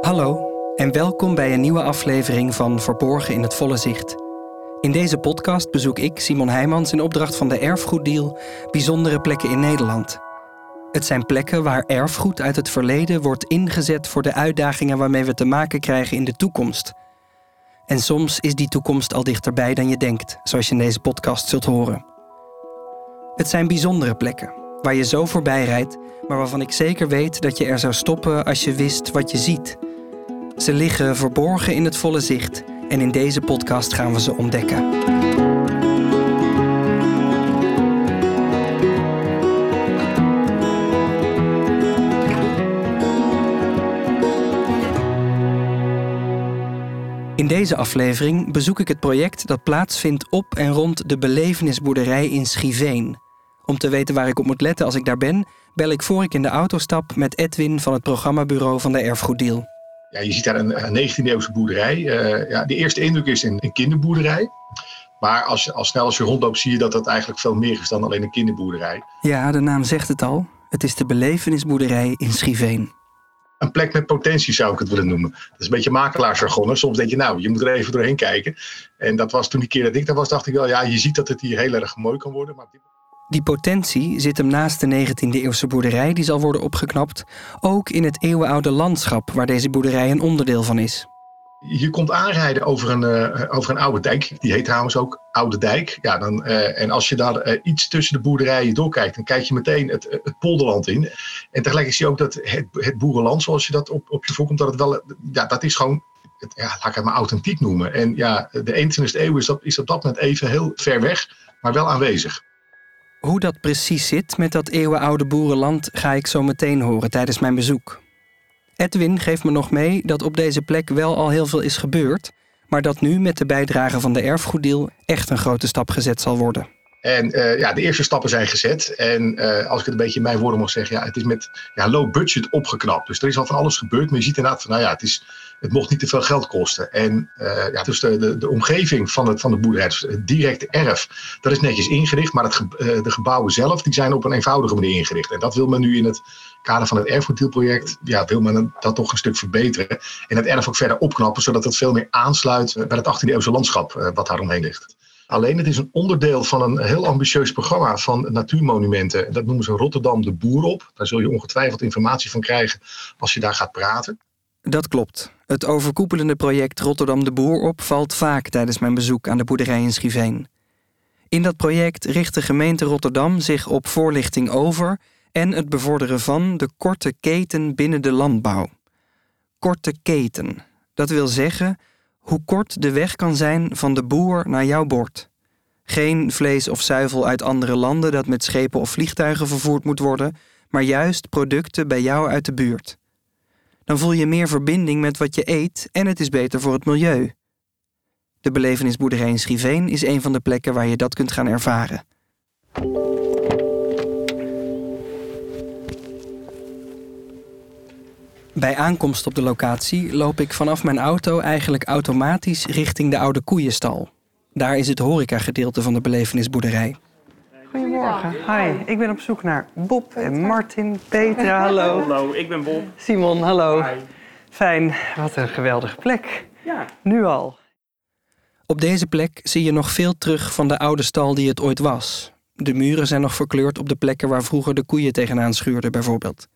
Hallo en welkom bij een nieuwe aflevering van Verborgen in het Volle Zicht. In deze podcast bezoek ik, Simon Heijmans, in opdracht van de Erfgoeddeal bijzondere plekken in Nederland. Het zijn plekken waar erfgoed uit het verleden wordt ingezet voor de uitdagingen waarmee we te maken krijgen in de toekomst. En soms is die toekomst al dichterbij dan je denkt, zoals je in deze podcast zult horen. Het zijn bijzondere plekken waar je zo voorbij rijdt, maar waarvan ik zeker weet dat je er zou stoppen als je wist wat je ziet. Ze liggen verborgen in het volle zicht en in deze podcast gaan we ze ontdekken. In deze aflevering bezoek ik het project dat plaatsvindt op en rond de belevenisboerderij in Schiveen. Om te weten waar ik op moet letten als ik daar ben, bel ik voor ik in de auto stap met Edwin van het programmabureau van de Erfgoeddeal. Ja, je ziet daar een, 19e-eeuwse boerderij. Uh, ja, de eerste indruk is een, een kinderboerderij. Maar als, als snel als je rondloopt zie je dat dat eigenlijk veel meer is dan alleen een kinderboerderij. Ja, de naam zegt het al. Het is de belevenisboerderij in Schiveen. Een plek met potentie zou ik het willen noemen. Dat is een beetje makelaarsjargon. Soms denk je, nou, je moet er even doorheen kijken. En dat was toen die keer dat ik daar was, dacht ik wel, ja, je ziet dat het hier heel erg mooi kan worden. Maar... Die potentie zit hem naast de 19e-eeuwse boerderij die zal worden opgeknapt, ook in het eeuwenoude landschap waar deze boerderij een onderdeel van is. Je komt aanrijden over een, uh, over een oude dijk. Die heet trouwens ook Oude Dijk. Ja, dan, uh, en als je daar uh, iets tussen de boerderijen doorkijkt, dan kijk je meteen het, het polderland in. En tegelijk zie je ook dat het, het boerenland, zoals je dat op, op je voorkomt, dat het wel, ja, dat is gewoon, het, ja, laat ik het maar authentiek noemen. En ja, de 21e eeuw is, dat, is op dat moment even heel ver weg, maar wel aanwezig. Hoe dat precies zit met dat eeuwenoude boerenland ga ik zo meteen horen tijdens mijn bezoek. Edwin geeft me nog mee dat op deze plek wel al heel veel is gebeurd, maar dat nu met de bijdrage van de erfgoeddeal echt een grote stap gezet zal worden. En uh, ja, de eerste stappen zijn gezet. En uh, als ik het een beetje in mijn woorden mag zeggen, ja, het is met ja, low budget opgeknapt. Dus er is al van alles gebeurd, maar je ziet inderdaad nou ja, het, is, het mocht niet te veel geld kosten. En uh, ja, dus de, de, omgeving van, het, van de boerderij, dus het directe erf, dat is netjes ingericht. Maar het de gebouwen zelf, die zijn op een eenvoudige manier ingericht. En dat wil men nu in het kader van het erfgoeddeelproject, ja, wil men dat toch een stuk verbeteren. En het erf ook verder opknappen, zodat het veel meer aansluit bij het 18e eeuwse landschap wat daaromheen ligt. Alleen het is een onderdeel van een heel ambitieus programma van natuurmonumenten. Dat noemen ze Rotterdam de Boer op. Daar zul je ongetwijfeld informatie van krijgen als je daar gaat praten. Dat klopt. Het overkoepelende project Rotterdam de Boer op valt vaak tijdens mijn bezoek aan de boerderij in Schiveen. In dat project richt de gemeente Rotterdam zich op voorlichting over en het bevorderen van de korte keten binnen de landbouw. Korte keten. Dat wil zeggen hoe kort de weg kan zijn van de boer naar jouw bord. Geen vlees of zuivel uit andere landen dat met schepen of vliegtuigen vervoerd moet worden, maar juist producten bij jou uit de buurt. Dan voel je meer verbinding met wat je eet en het is beter voor het milieu. De belevenisboerderij in Schiveen is een van de plekken waar je dat kunt gaan ervaren. Bij aankomst op de locatie loop ik vanaf mijn auto eigenlijk automatisch richting de oude koeienstal. Daar is het horecagedeelte van de belevenisboerderij. Goedemorgen. Hi, ik ben op zoek naar Bob en Martin, Peter, hallo. Hallo, ik ben Bob. Simon, hallo. Hi. Fijn, wat een geweldige plek. Ja. Nu al. Op deze plek zie je nog veel terug van de oude stal die het ooit was. De muren zijn nog verkleurd op de plekken waar vroeger de koeien tegenaan schuurden, bijvoorbeeld.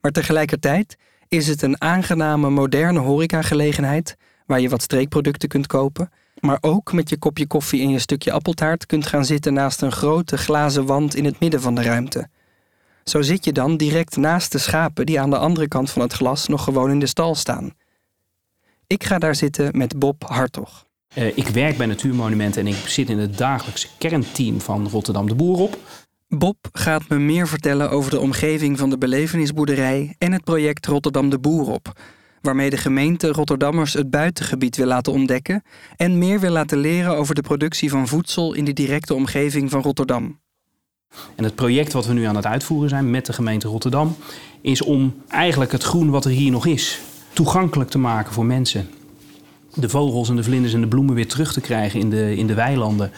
Maar tegelijkertijd is het een aangename moderne horecagelegenheid waar je wat streekproducten kunt kopen, maar ook met je kopje koffie en je stukje appeltaart kunt gaan zitten naast een grote glazen wand in het midden van de ruimte. Zo zit je dan direct naast de schapen die aan de andere kant van het glas nog gewoon in de stal staan. Ik ga daar zitten met Bob Hartog. Uh, ik werk bij Natuurmonumenten en ik zit in het dagelijkse kernteam van Rotterdam de Boer op. Bob gaat me meer vertellen over de omgeving van de belevenisboerderij en het project Rotterdam de Boer op, waarmee de gemeente Rotterdammers het buitengebied wil laten ontdekken en meer wil laten leren over de productie van voedsel in de directe omgeving van Rotterdam. En het project wat we nu aan het uitvoeren zijn met de gemeente Rotterdam is om eigenlijk het groen wat er hier nog is toegankelijk te maken voor mensen. De vogels en de vlinders en de bloemen weer terug te krijgen in de, in de weilanden.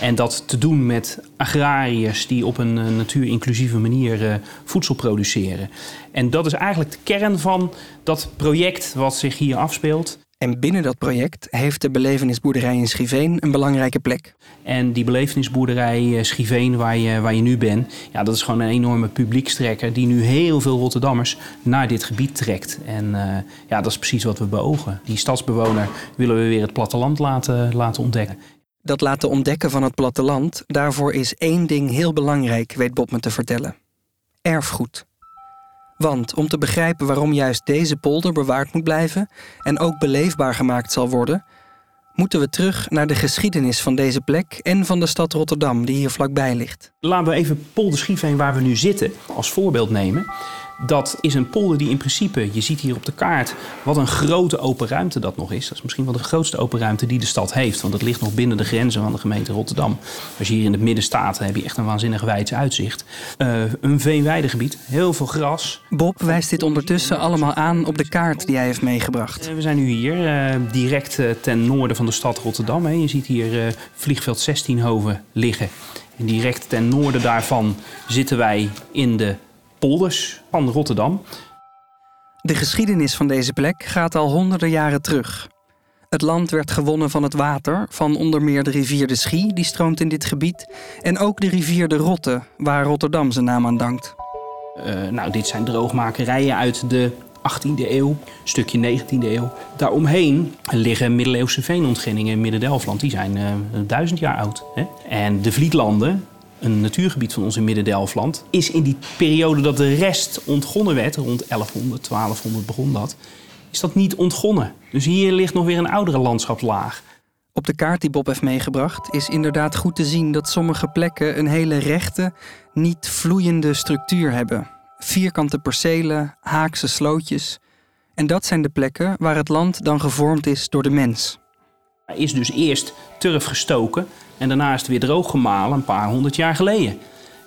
En dat te doen met agrariërs die op een uh, natuurinclusieve manier uh, voedsel produceren. En dat is eigenlijk de kern van dat project wat zich hier afspeelt. En binnen dat project heeft de belevenisboerderij in Schiveen een belangrijke plek. En die belevenisboerderij Schiveen, waar je, waar je nu bent, ja, dat is gewoon een enorme publiekstrekker die nu heel veel Rotterdammers naar dit gebied trekt. En uh, ja, dat is precies wat we beogen. Die stadsbewoner willen we weer het platteland laten, laten ontdekken. Dat laten ontdekken van het platteland, daarvoor is één ding heel belangrijk, weet Bob me te vertellen. Erfgoed. Want om te begrijpen waarom juist deze polder bewaard moet blijven en ook beleefbaar gemaakt zal worden, moeten we terug naar de geschiedenis van deze plek en van de stad Rotterdam, die hier vlakbij ligt. Laten we even Polder Schiefveen, waar we nu zitten, als voorbeeld nemen. Dat is een polder die in principe, je ziet hier op de kaart, wat een grote open ruimte dat nog is. Dat is misschien wel de grootste open ruimte die de stad heeft, want dat ligt nog binnen de grenzen van de gemeente Rotterdam. Als je hier in het midden staat, heb je echt een waanzinnig wijds uitzicht. Uh, een veenweidegebied, heel veel gras. Bob wijst dit ondertussen allemaal aan op de kaart die hij heeft meegebracht. Uh, we zijn nu hier, uh, direct ten noorden van de stad Rotterdam. Hè. Je ziet hier vliegveld 16 Hoven liggen. En direct ten noorden daarvan zitten wij in de polders van Rotterdam. De geschiedenis van deze plek gaat al honderden jaren terug. Het land werd gewonnen van het water, van onder meer de rivier de Schie, die stroomt in dit gebied, en ook de rivier de Rotte, waar Rotterdam zijn naam aan dankt. Uh, nou, dit zijn droogmakerijen uit de 18e eeuw, stukje 19e eeuw. Daaromheen liggen middeleeuwse veenontginningen in Midden-Delfland. Die zijn uh, duizend jaar oud. Hè? En de Vlietlanden, een natuurgebied van ons in Midden-Delfland, is in die periode dat de rest ontgonnen werd, rond 1100, 1200 begon dat, is dat niet ontgonnen. Dus hier ligt nog weer een oudere landschapslaag. Op de kaart die Bob heeft meegebracht is inderdaad goed te zien dat sommige plekken een hele rechte, niet vloeiende structuur hebben. Vierkante percelen, haakse slootjes. En dat zijn de plekken waar het land dan gevormd is door de mens. Er is dus eerst turf gestoken en daarna is het weer droog gemalen een paar honderd jaar geleden.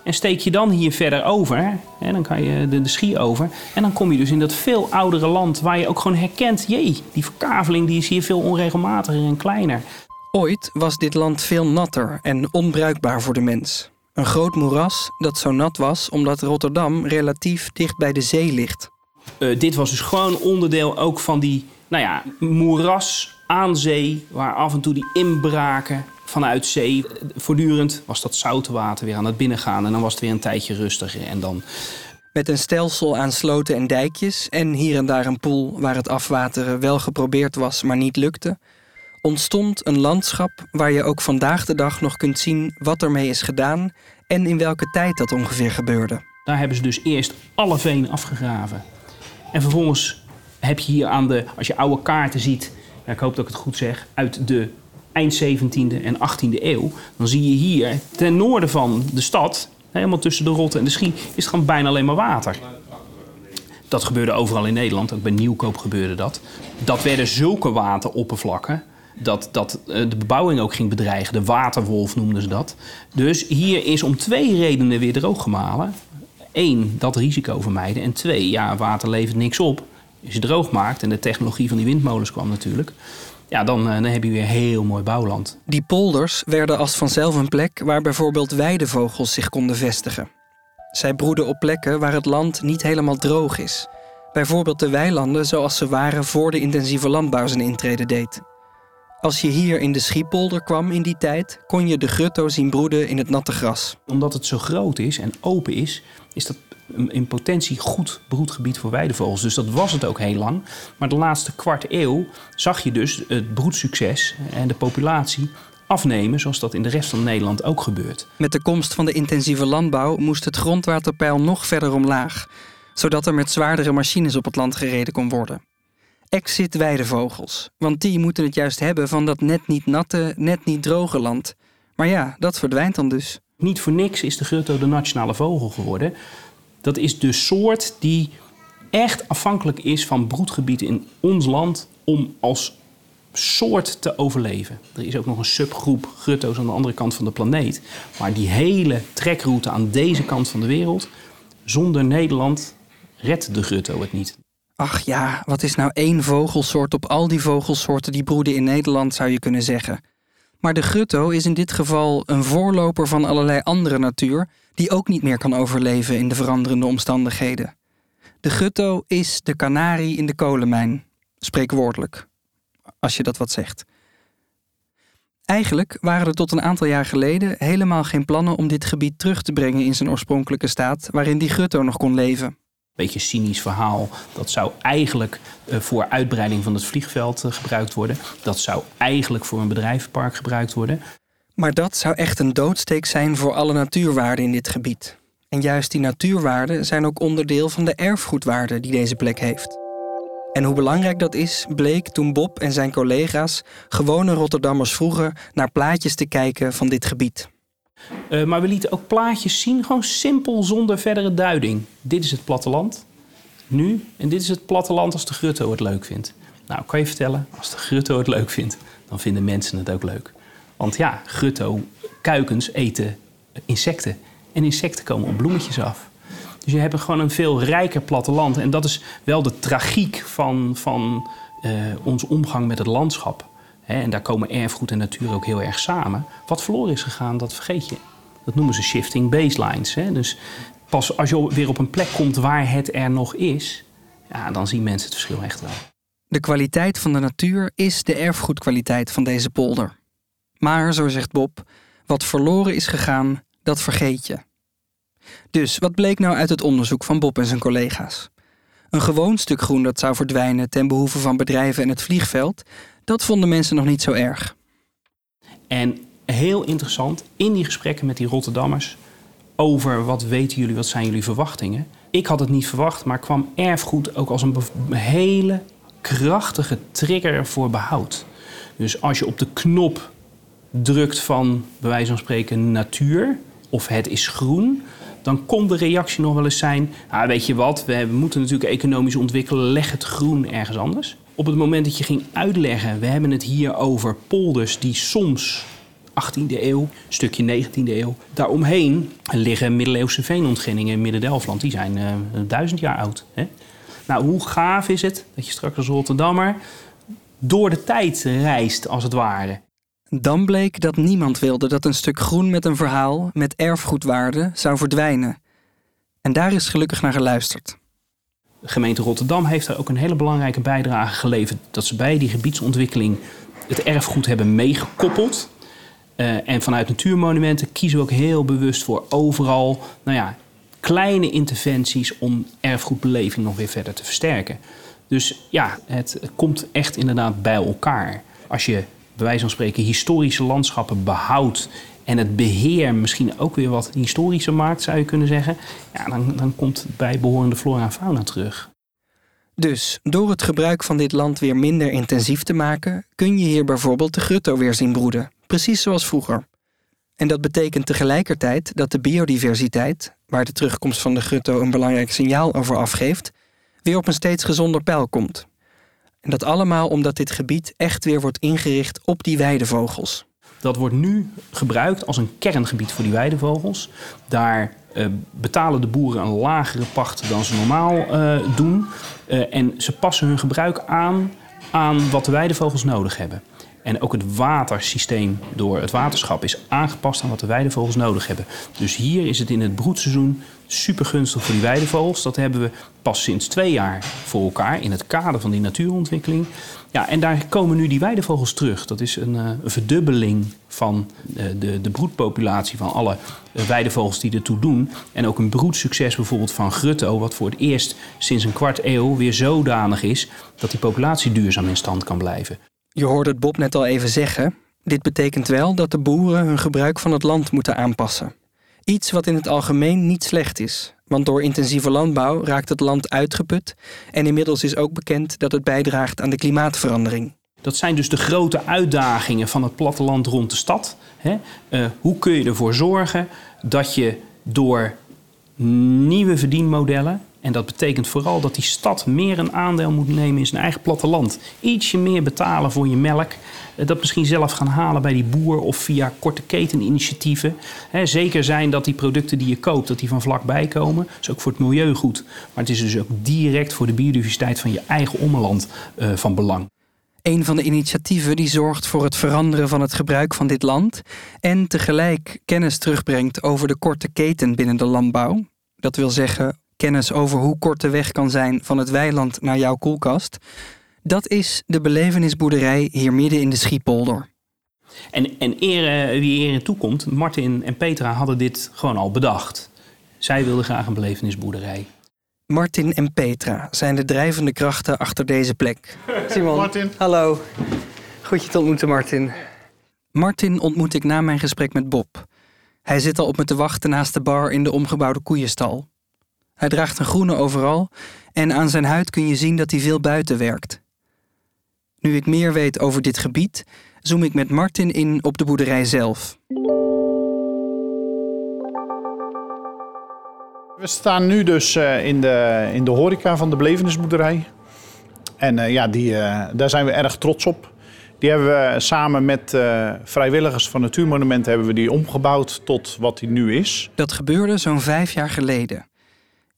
En steek je dan hier verder over, hè, dan kan je de, de schie over. En dan kom je dus in dat veel oudere land waar je ook gewoon herkent... jee, die verkaveling die is hier veel onregelmatiger en kleiner. Ooit was dit land veel natter en onbruikbaar voor de mens. Een groot moeras dat zo nat was omdat Rotterdam relatief dicht bij de zee ligt. Uh, dit was dus gewoon onderdeel ook van die nou ja, moeras aan zee... waar af en toe die inbraken vanuit zee. Voortdurend was dat zoute water weer aan het binnengaan. En dan was het weer een tijdje rustiger. En dan... Met een stelsel aan sloten en dijkjes en hier en daar een poel waar het afwateren wel geprobeerd was, maar niet lukte, ontstond een landschap waar je ook vandaag de dag nog kunt zien wat ermee is gedaan en in welke tijd dat ongeveer gebeurde. Daar hebben ze dus eerst alle veen afgegraven. En vervolgens heb je hier aan de, als je oude kaarten ziet, ik hoop dat ik het goed zeg, uit de eind 17e en 18e eeuw, dan zie je hier ten noorden van de stad, helemaal tussen de Rotte en de Schie, is het gewoon bijna alleen maar water. Dat gebeurde overal in Nederland, ook bij Nieuwkoop gebeurde dat. Dat werden zulke wateroppervlakken dat, dat eh, de bebouwing ook ging bedreigen. De waterwolf noemden ze dat. Dus hier is om twee redenen weer droog gemalen. Eén, dat risico vermijden. En twee, ja, water levert niks op. Als je droog maakt, en de technologie van die windmolens kwam natuurlijk ja, dan, eh, dan heb je weer heel mooi bouwland. Die polders werden als vanzelf een plek waar bijvoorbeeld weidevogels zich konden vestigen. Zij broeden op plekken waar het land niet helemaal droog is. Bijvoorbeeld de weilanden zoals ze waren voor de intensieve landbouw zijn intrede deed. Als je hier in de Schiepolder kwam in die tijd, kon je de grutto zien broeden in het natte gras. Omdat het zo groot is en open is, is dat in potentie goed broedgebied voor weidevogels. Dus dat was het ook heel lang. Maar de laatste kwart eeuw zag je dus het broedsucces en de populatie afnemen, zoals dat in de rest van Nederland ook gebeurt. Met de komst van de intensieve landbouw moest het grondwaterpeil nog verder omlaag, zodat er met zwaardere machines op het land gereden kon worden. Exit weidevogels, want die moeten het juist hebben van dat net niet natte, net niet droge land. Maar ja, dat verdwijnt dan dus. Niet voor niks is de grutto de nationale vogel geworden. Dat is de soort die echt afhankelijk is van broedgebieden in ons land om als soort te overleven. Er is ook nog een subgroep grutto's aan de andere kant van de planeet. Maar die hele trekroute aan deze kant van de wereld, zonder Nederland redt de grutto het niet. Ach ja, wat is nou één vogelsoort op al die vogelsoorten die broeden in Nederland, zou je kunnen zeggen. Maar de grutto is in dit geval een voorloper van allerlei andere natuur die ook niet meer kan overleven in de veranderende omstandigheden. De gutto is de kanarie in de kolenmijn, spreekwoordelijk, als je dat wat zegt. Eigenlijk waren er tot een aantal jaar geleden helemaal geen plannen om dit gebied terug te brengen in zijn oorspronkelijke staat, waarin die grutto nog kon leven. Beetje cynisch verhaal. Dat zou eigenlijk uh, voor uitbreiding van het vliegveld uh, gebruikt worden. Dat zou eigenlijk voor een bedrijvenpark gebruikt worden. Maar dat zou echt een doodsteek zijn voor alle natuurwaarden in dit gebied. En juist die natuurwaarden zijn ook onderdeel van de erfgoedwaarde die deze plek heeft. En hoe belangrijk dat is, bleek toen Bob en zijn collega's gewone Rotterdammers vroegen naar plaatjes te kijken van dit gebied. Uh, maar we lieten ook plaatjes zien, gewoon simpel, zonder verdere duiding. Dit is het platteland, nu, en dit is het platteland als de grutto het leuk vindt. Nou, kan je vertellen, als de grutto het leuk vindt, dan vinden mensen het ook leuk. Want ja, grutto, kuikens eten insecten. En insecten komen op bloemetjes af. Dus je hebt gewoon een veel rijker platteland. En dat is wel de tragiek van, van uh, onze omgang met het landschap. En daar komen erfgoed en natuur ook heel erg samen. Wat verloren is gegaan, dat vergeet je. Dat noemen ze shifting baselines. Dus pas als je weer op een plek komt waar het er nog is, ja, dan zien mensen het verschil echt wel. De kwaliteit van de natuur is de erfgoedkwaliteit van deze polder. Maar, zo zegt Bob, wat verloren is gegaan, dat vergeet je. Dus wat bleek nou uit het onderzoek van Bob en zijn collega's? Een gewoon stuk groen dat zou verdwijnen ten behoeve van bedrijven en het vliegveld, dat vonden mensen nog niet zo erg. En heel interessant, in die gesprekken met die Rotterdammers over wat weten jullie, wat zijn jullie verwachtingen. Ik had het niet verwacht, maar kwam erfgoed ook als een hele krachtige trigger voor behoud. Dus als je op de knop drukt van, bij wijze van spreken, natuur, of het is groen, dan kon de reactie nog wel eens zijn: ah, weet je wat, we moeten natuurlijk economisch ontwikkelen, leg het groen ergens anders. Op het moment dat je ging uitleggen, we hebben het hier over polders die soms 18e eeuw, stukje 19e eeuw. Daaromheen liggen middeleeuwse veenontginningen in Midden-Delfland. Die zijn uh, duizend jaar oud. Hè? Nou, hoe gaaf is het dat je straks als Rotterdammer door de tijd reist, als het ware. Dan bleek dat niemand wilde dat een stuk groen met een verhaal met erfgoedwaarde zou verdwijnen. En daar is gelukkig naar geluisterd. De gemeente Rotterdam heeft daar ook een hele belangrijke bijdrage geleverd. Dat ze bij die gebiedsontwikkeling het erfgoed hebben meegekoppeld. Uh, en vanuit natuurmonumenten kiezen we ook heel bewust voor overal nou ja, kleine interventies om erfgoedbeleving nog weer verder te versterken. Dus ja, het komt echt inderdaad bij elkaar. Als je bij wijze van spreken historische landschappen behoudt en het beheer misschien ook weer wat historischer maakt, zou je kunnen zeggen, ja, dan, dan komt bijbehorende flora en fauna terug. Dus door het gebruik van dit land weer minder intensief te maken, kun je hier bijvoorbeeld de grutto weer zien broeden, precies zoals vroeger. En dat betekent tegelijkertijd dat de biodiversiteit, waar de terugkomst van de grutto een belangrijk signaal over afgeeft, weer op een steeds gezonder pijl komt. En dat allemaal omdat dit gebied echt weer wordt ingericht op die weidevogels. Dat wordt nu gebruikt als een kerngebied voor die weidevogels. Daar uh, betalen de boeren een lagere pacht dan ze normaal uh, doen. Uh, en ze passen hun gebruik aan aan wat de weidevogels nodig hebben. En ook het watersysteem door het waterschap is aangepast aan wat de weidevogels nodig hebben. Dus hier is het in het broedseizoen super gunstig voor die weidevogels. Dat hebben we pas sinds twee jaar voor elkaar in het kader van die natuurontwikkeling. Ja, en daar komen nu die weidevogels terug. Dat is een, een verdubbeling van uh, de, de broedpopulatie van alle uh, weidevogels die ertoe doen. En ook een broedsucces bijvoorbeeld van grutto, wat voor het eerst sinds een kwart eeuw weer zodanig is dat die populatie duurzaam in stand kan blijven. Je hoorde het Bob net al even zeggen. Dit betekent wel dat de boeren hun gebruik van het land moeten aanpassen. Iets wat in het algemeen niet slecht is, want door intensieve landbouw raakt het land uitgeput en inmiddels is ook bekend dat het bijdraagt aan de klimaatverandering. Dat zijn dus de grote uitdagingen van het platteland rond de stad. Hè? Uh, hoe kun je ervoor zorgen dat je door nieuwe verdienmodellen En dat betekent vooral dat die stad meer een aandeel moet nemen in zijn eigen platteland. Ietsje meer betalen voor je melk. Eh, dat misschien zelf gaan halen bij die boer of via korte keteninitiatieven. Zeker zijn dat die producten die je koopt, dat die van vlakbij komen. Dat is ook voor het milieu goed. Maar het is dus ook direct voor de biodiversiteit van je eigen ommeland uh, van belang. Een van de initiatieven die zorgt voor het veranderen van het gebruik van dit land en tegelijk kennis terugbrengt over de korte keten binnen de landbouw. Dat wil zeggen kennis over hoe kort de weg kan zijn van het weiland naar jouw koelkast. Dat is de belevenisboerderij hier midden in de Schiepolder. En, en ere, wie ere toekomt, Martin en Petra hadden dit gewoon al bedacht. Zij wilden graag een belevenisboerderij. Martin en Petra zijn de drijvende krachten achter deze plek. Simon, Martin. hallo. Goed je te ontmoeten, Martin. Martin ontmoet ik na mijn gesprek met Bob. Hij zit al op me te wachten naast de bar in de omgebouwde koeienstal. Hij draagt een groene overal en aan zijn huid kun je zien dat hij veel buiten werkt. Nu ik meer weet over dit gebied, zoom ik met Martin in op de boerderij zelf. We staan nu dus eh, in de, in de horeca van de belevenisboerderij. En uh, ja, die, uh, daar zijn we erg trots op. Die hebben we samen met vrijwilligers van Natuurmonumenten hebben we die omgebouwd tot wat die nu is. Dat gebeurde zo'n vijf jaar geleden.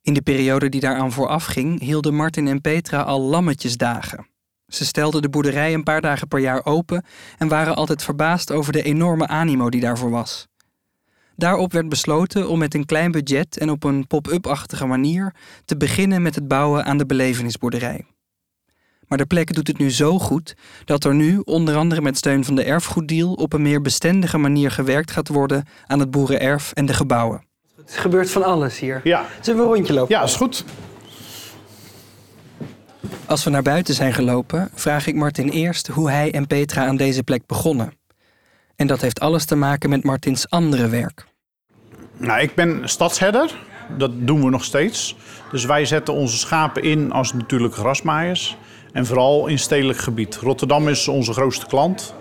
In de periode die daaraan vooraf ging, hielden Martin en Petra al lammetjesdagen. Ze stelden de boerderij een paar dagen per jaar open en waren altijd verbaasd over de enorme animo die daarvoor was. Daarop werd besloten om met een klein budget en op een pop-up-achtige manier te beginnen met het bouwen aan de belevenisboerderij. Maar de plek doet het nu zo goed dat er nu, onder andere met steun van de erfgoeddeal, op een meer bestendige manier gewerkt gaat worden aan het boerenerf en de gebouwen. Het gebeurt van alles hier. Ja. Zullen we een rondje lopen? Ja, is goed. Als we naar buiten zijn gelopen, vraag ik Martin eerst hoe hij en Petra aan deze plek begonnen. En dat heeft alles te maken met Martins andere werk. Nou, ik ben stadsherder. Dat doen we nog steeds. Dus wij zetten onze schapen in als natuurlijke grasmaaiers. En vooral in stedelijk gebied. Rotterdam is onze grootste klant.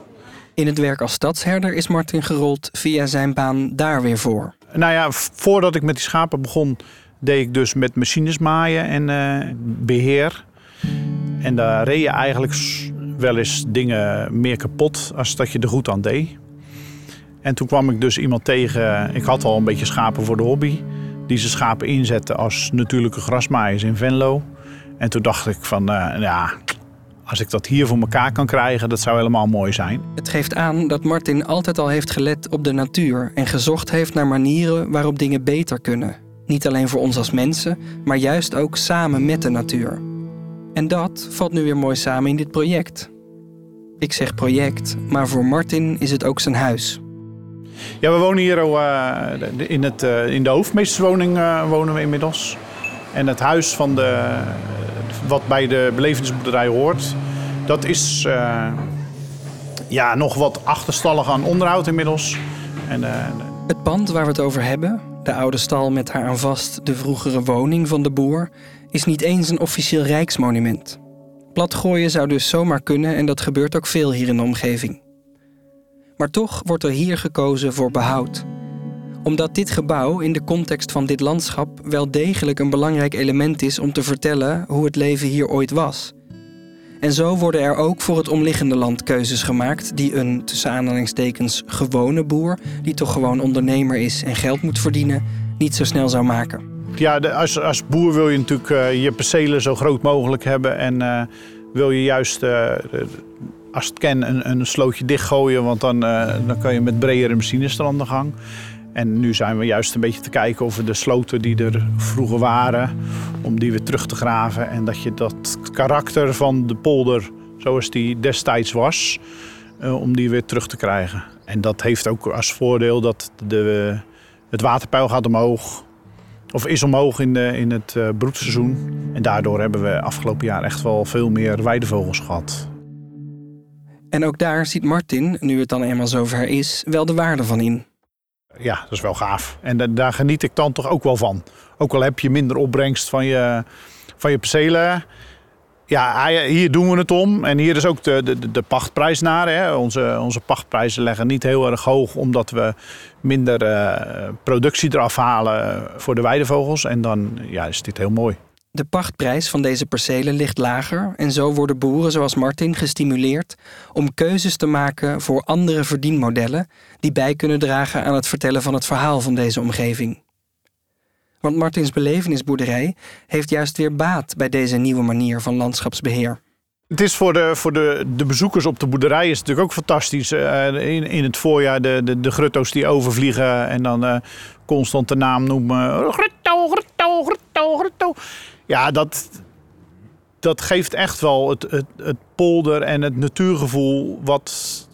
In het werk als stadsherder is Martin gerold via zijn baan daar weer voor. Nou ja, voordat ik met die schapen begon, deed ik dus met machines maaien en uh, beheer. En daar reed je eigenlijk wel eens dingen meer kapot als dat je er goed aan deed. En toen kwam ik dus iemand tegen. Ik had al een beetje schapen voor de hobby. Die ze schapen inzetten als natuurlijke grasmaaiers in Venlo. En toen dacht ik van, uh, ja, als ik dat hier voor elkaar kan krijgen, dat zou helemaal mooi zijn. Het geeft aan dat Martin altijd al heeft gelet op de natuur en gezocht heeft naar manieren waarop dingen beter kunnen. Niet alleen voor ons als mensen, maar juist ook samen met de natuur. En dat valt nu weer mooi samen in dit project. Ik zeg project, maar voor Martin is het ook zijn huis. Ja, we wonen hier uh, in, het, uh, in de hoofdmeesterswoning uh, wonen we inmiddels. En het huis van de, wat bij de belevingsboerderij hoort, dat is ja, nog wat achterstallig aan onderhoud inmiddels. En, het pand waar we het over hebben, de oude stal met haar aan vast de vroegere woning van de boer, is niet eens een officieel rijksmonument. Platgooien zou dus zomaar kunnen en dat gebeurt ook veel hier in de omgeving. Maar toch wordt er hier gekozen voor behoud. Omdat dit gebouw in de context van dit landschap wel degelijk een belangrijk element is om te vertellen hoe het leven hier ooit was. En zo worden er ook voor het omliggende land keuzes gemaakt die een tussen aanhalingstekens gewone boer, die toch gewoon ondernemer is en geld moet verdienen, niet zo snel zou maken. Ja, als, als boer wil je natuurlijk uh, je percelen zo groot mogelijk hebben en uh, wil je juist uh, als het kan een, een slootje dichtgooien, want dan, dan kan je met bredere machines er aan de gang. En nu zijn we juist een beetje te kijken of we de sloten die er vroeger waren, om die weer terug te graven. En dat je dat karakter van de polder, zoals die destijds was, uh, om die weer terug te krijgen. En dat heeft ook als voordeel dat de, het waterpeil gaat omhoog. Of is omhoog in, de, in het uh, broedseizoen. En daardoor hebben we afgelopen jaar echt wel veel meer weidevogels gehad. En ook daar ziet Martin, nu het dan eenmaal zover is, wel de waarde van in. Ja, dat is wel gaaf. En daar geniet ik dan toch ook wel van. Ook al heb je minder opbrengst van je, van je percelen. Ja, hier doen we het om. En hier is ook de, de, de pachtprijs naar. Hè. Onze, onze pachtprijzen leggen niet heel erg hoog, omdat we minder uh, productie eraf halen voor de weidevogels. En dan ja, is dit heel mooi. De pachtprijs van deze percelen ligt lager en zo worden boeren zoals Martin gestimuleerd om keuzes te maken voor andere verdienmodellen die bij kunnen dragen aan het vertellen van het verhaal van deze omgeving. Want Martins belevenisboerderij heeft juist weer baat bij deze nieuwe manier van landschapsbeheer. Het is voor de, voor de, de bezoekers op de boerderij is natuurlijk ook fantastisch. Uh, in, in het voorjaar de, de, de grutto's die overvliegen en dan uh, constant de naam noemen. Grutto, grutto, grutto. Ja, dat, dat geeft echt wel het, het, het polder en het natuurgevoel wat,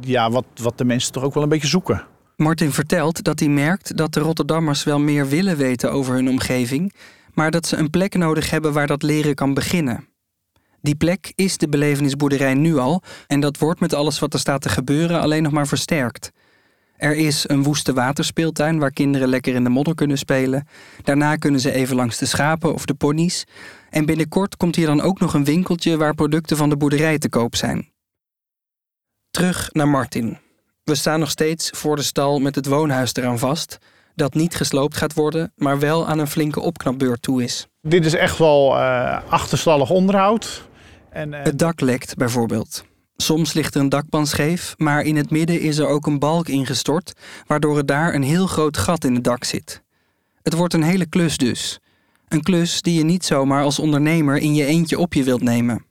ja, wat, wat de mensen toch ook wel een beetje zoeken. Martin vertelt dat hij merkt dat de Rotterdammers wel meer willen weten over hun omgeving, maar dat ze een plek nodig hebben waar dat leren kan beginnen. Die plek is de belevenisboerderij nu al en dat wordt met alles wat er staat te gebeuren alleen nog maar versterkt. Er is een woeste waterspeeltuin waar kinderen lekker in de modder kunnen spelen. Daarna kunnen ze even langs de schapen of de ponies. En binnenkort komt hier dan ook nog een winkeltje waar producten van de boerderij te koop zijn. Terug naar Martin. We staan nog steeds voor de stal met het woonhuis eraan vast, dat niet gesloopt gaat worden, maar wel aan een flinke opknapbeurt toe is. Dit is echt wel uh, achterstallig onderhoud. En, uh... Het dak lekt bijvoorbeeld. Soms ligt er een dakpan scheef, maar in het midden is er ook een balk ingestort, waardoor er daar een heel groot gat in het dak zit. Het wordt een hele klus dus. Een klus die je niet zomaar als ondernemer in je eentje op je wilt nemen.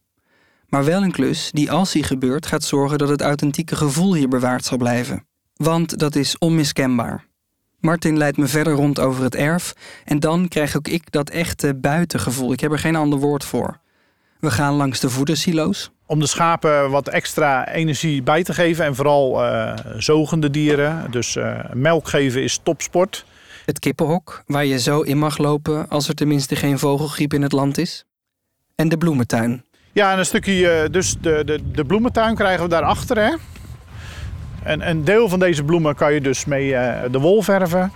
Maar wel een klus die als die gebeurt gaat zorgen dat het authentieke gevoel hier bewaard zal blijven. Want dat is onmiskenbaar. Martin leidt me verder rond over het erf en dan krijg ook ik dat echte buitengevoel. Ik heb er geen ander woord voor. We gaan langs de voedersilo's. Om de schapen wat extra energie bij te geven en vooral uh, zogende dieren. Dus uh, melk geven is topsport. Het kippenhok, waar je zo in mag lopen als er tenminste geen vogelgriep in het land is. En de bloementuin. Ja, en een stukje, uh, dus de, de, de bloementuin krijgen we daarachter. Hè? En een deel van deze bloemen kan je dus mee de wol verven.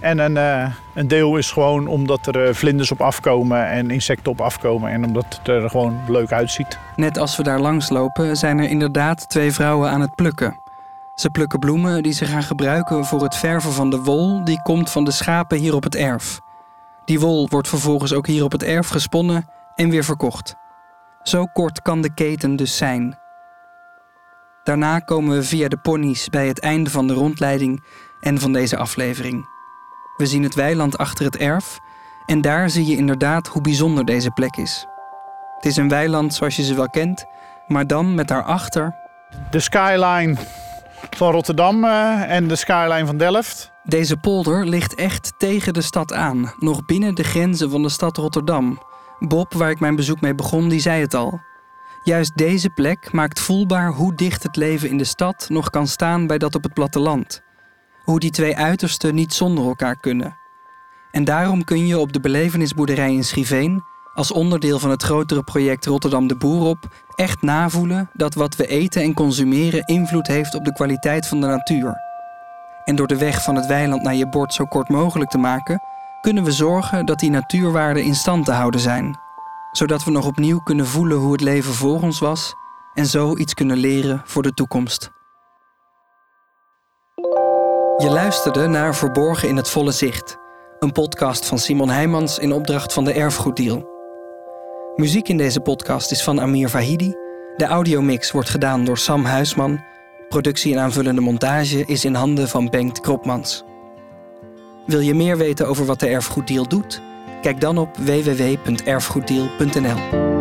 En een, uh, een deel is gewoon omdat er uh, vlinders op afkomen en insecten op afkomen. En omdat het er gewoon leuk uitziet. Net als we daar langs lopen, zijn er inderdaad twee vrouwen aan het plukken. Ze plukken bloemen die ze gaan gebruiken voor het verven van de wol die komt van de schapen hier op het erf. Die wol wordt vervolgens ook hier op het erf gesponnen en weer verkocht. Zo kort kan de keten dus zijn. Daarna komen we via de ponies bij het einde van de rondleiding en van deze aflevering. We zien het weiland achter het erf en daar zie je inderdaad hoe bijzonder deze plek is. Het is een weiland zoals je ze wel kent, maar dan met daarachter. De skyline van Rotterdam uh, en de skyline van Delft. Deze polder ligt echt tegen de stad aan, nog binnen de grenzen van de stad Rotterdam. Bob, waar ik mijn bezoek mee begon, die zei het al. Juist deze plek maakt voelbaar hoe dicht het leven in de stad nog kan staan bij dat op het platteland hoe die twee uitersten niet zonder elkaar kunnen. En daarom kun je op de belevenisboerderij in Schiveen, als onderdeel van het grotere project Rotterdam de Boer op, echt navoelen dat wat we eten en consumeren invloed heeft op de kwaliteit van de natuur. En door de weg van het weiland naar je bord zo kort mogelijk te maken, kunnen we zorgen dat die natuurwaarden in stand te houden zijn, zodat we nog opnieuw kunnen voelen hoe het leven voor ons was en zo iets kunnen leren voor de toekomst. Je luisterde naar Verborgen in het Volle Zicht, een podcast van Simon Heijmans in opdracht van de Erfgoeddeal. Muziek in deze podcast is van Amir Vahidi. De audiomix wordt gedaan door Sam Huisman. Productie en aanvullende montage is in handen van Bengt Kropmans. Wil je meer weten over wat de Erfgoeddeal doet? Kijk dan op www.erfgoeddeal.nl.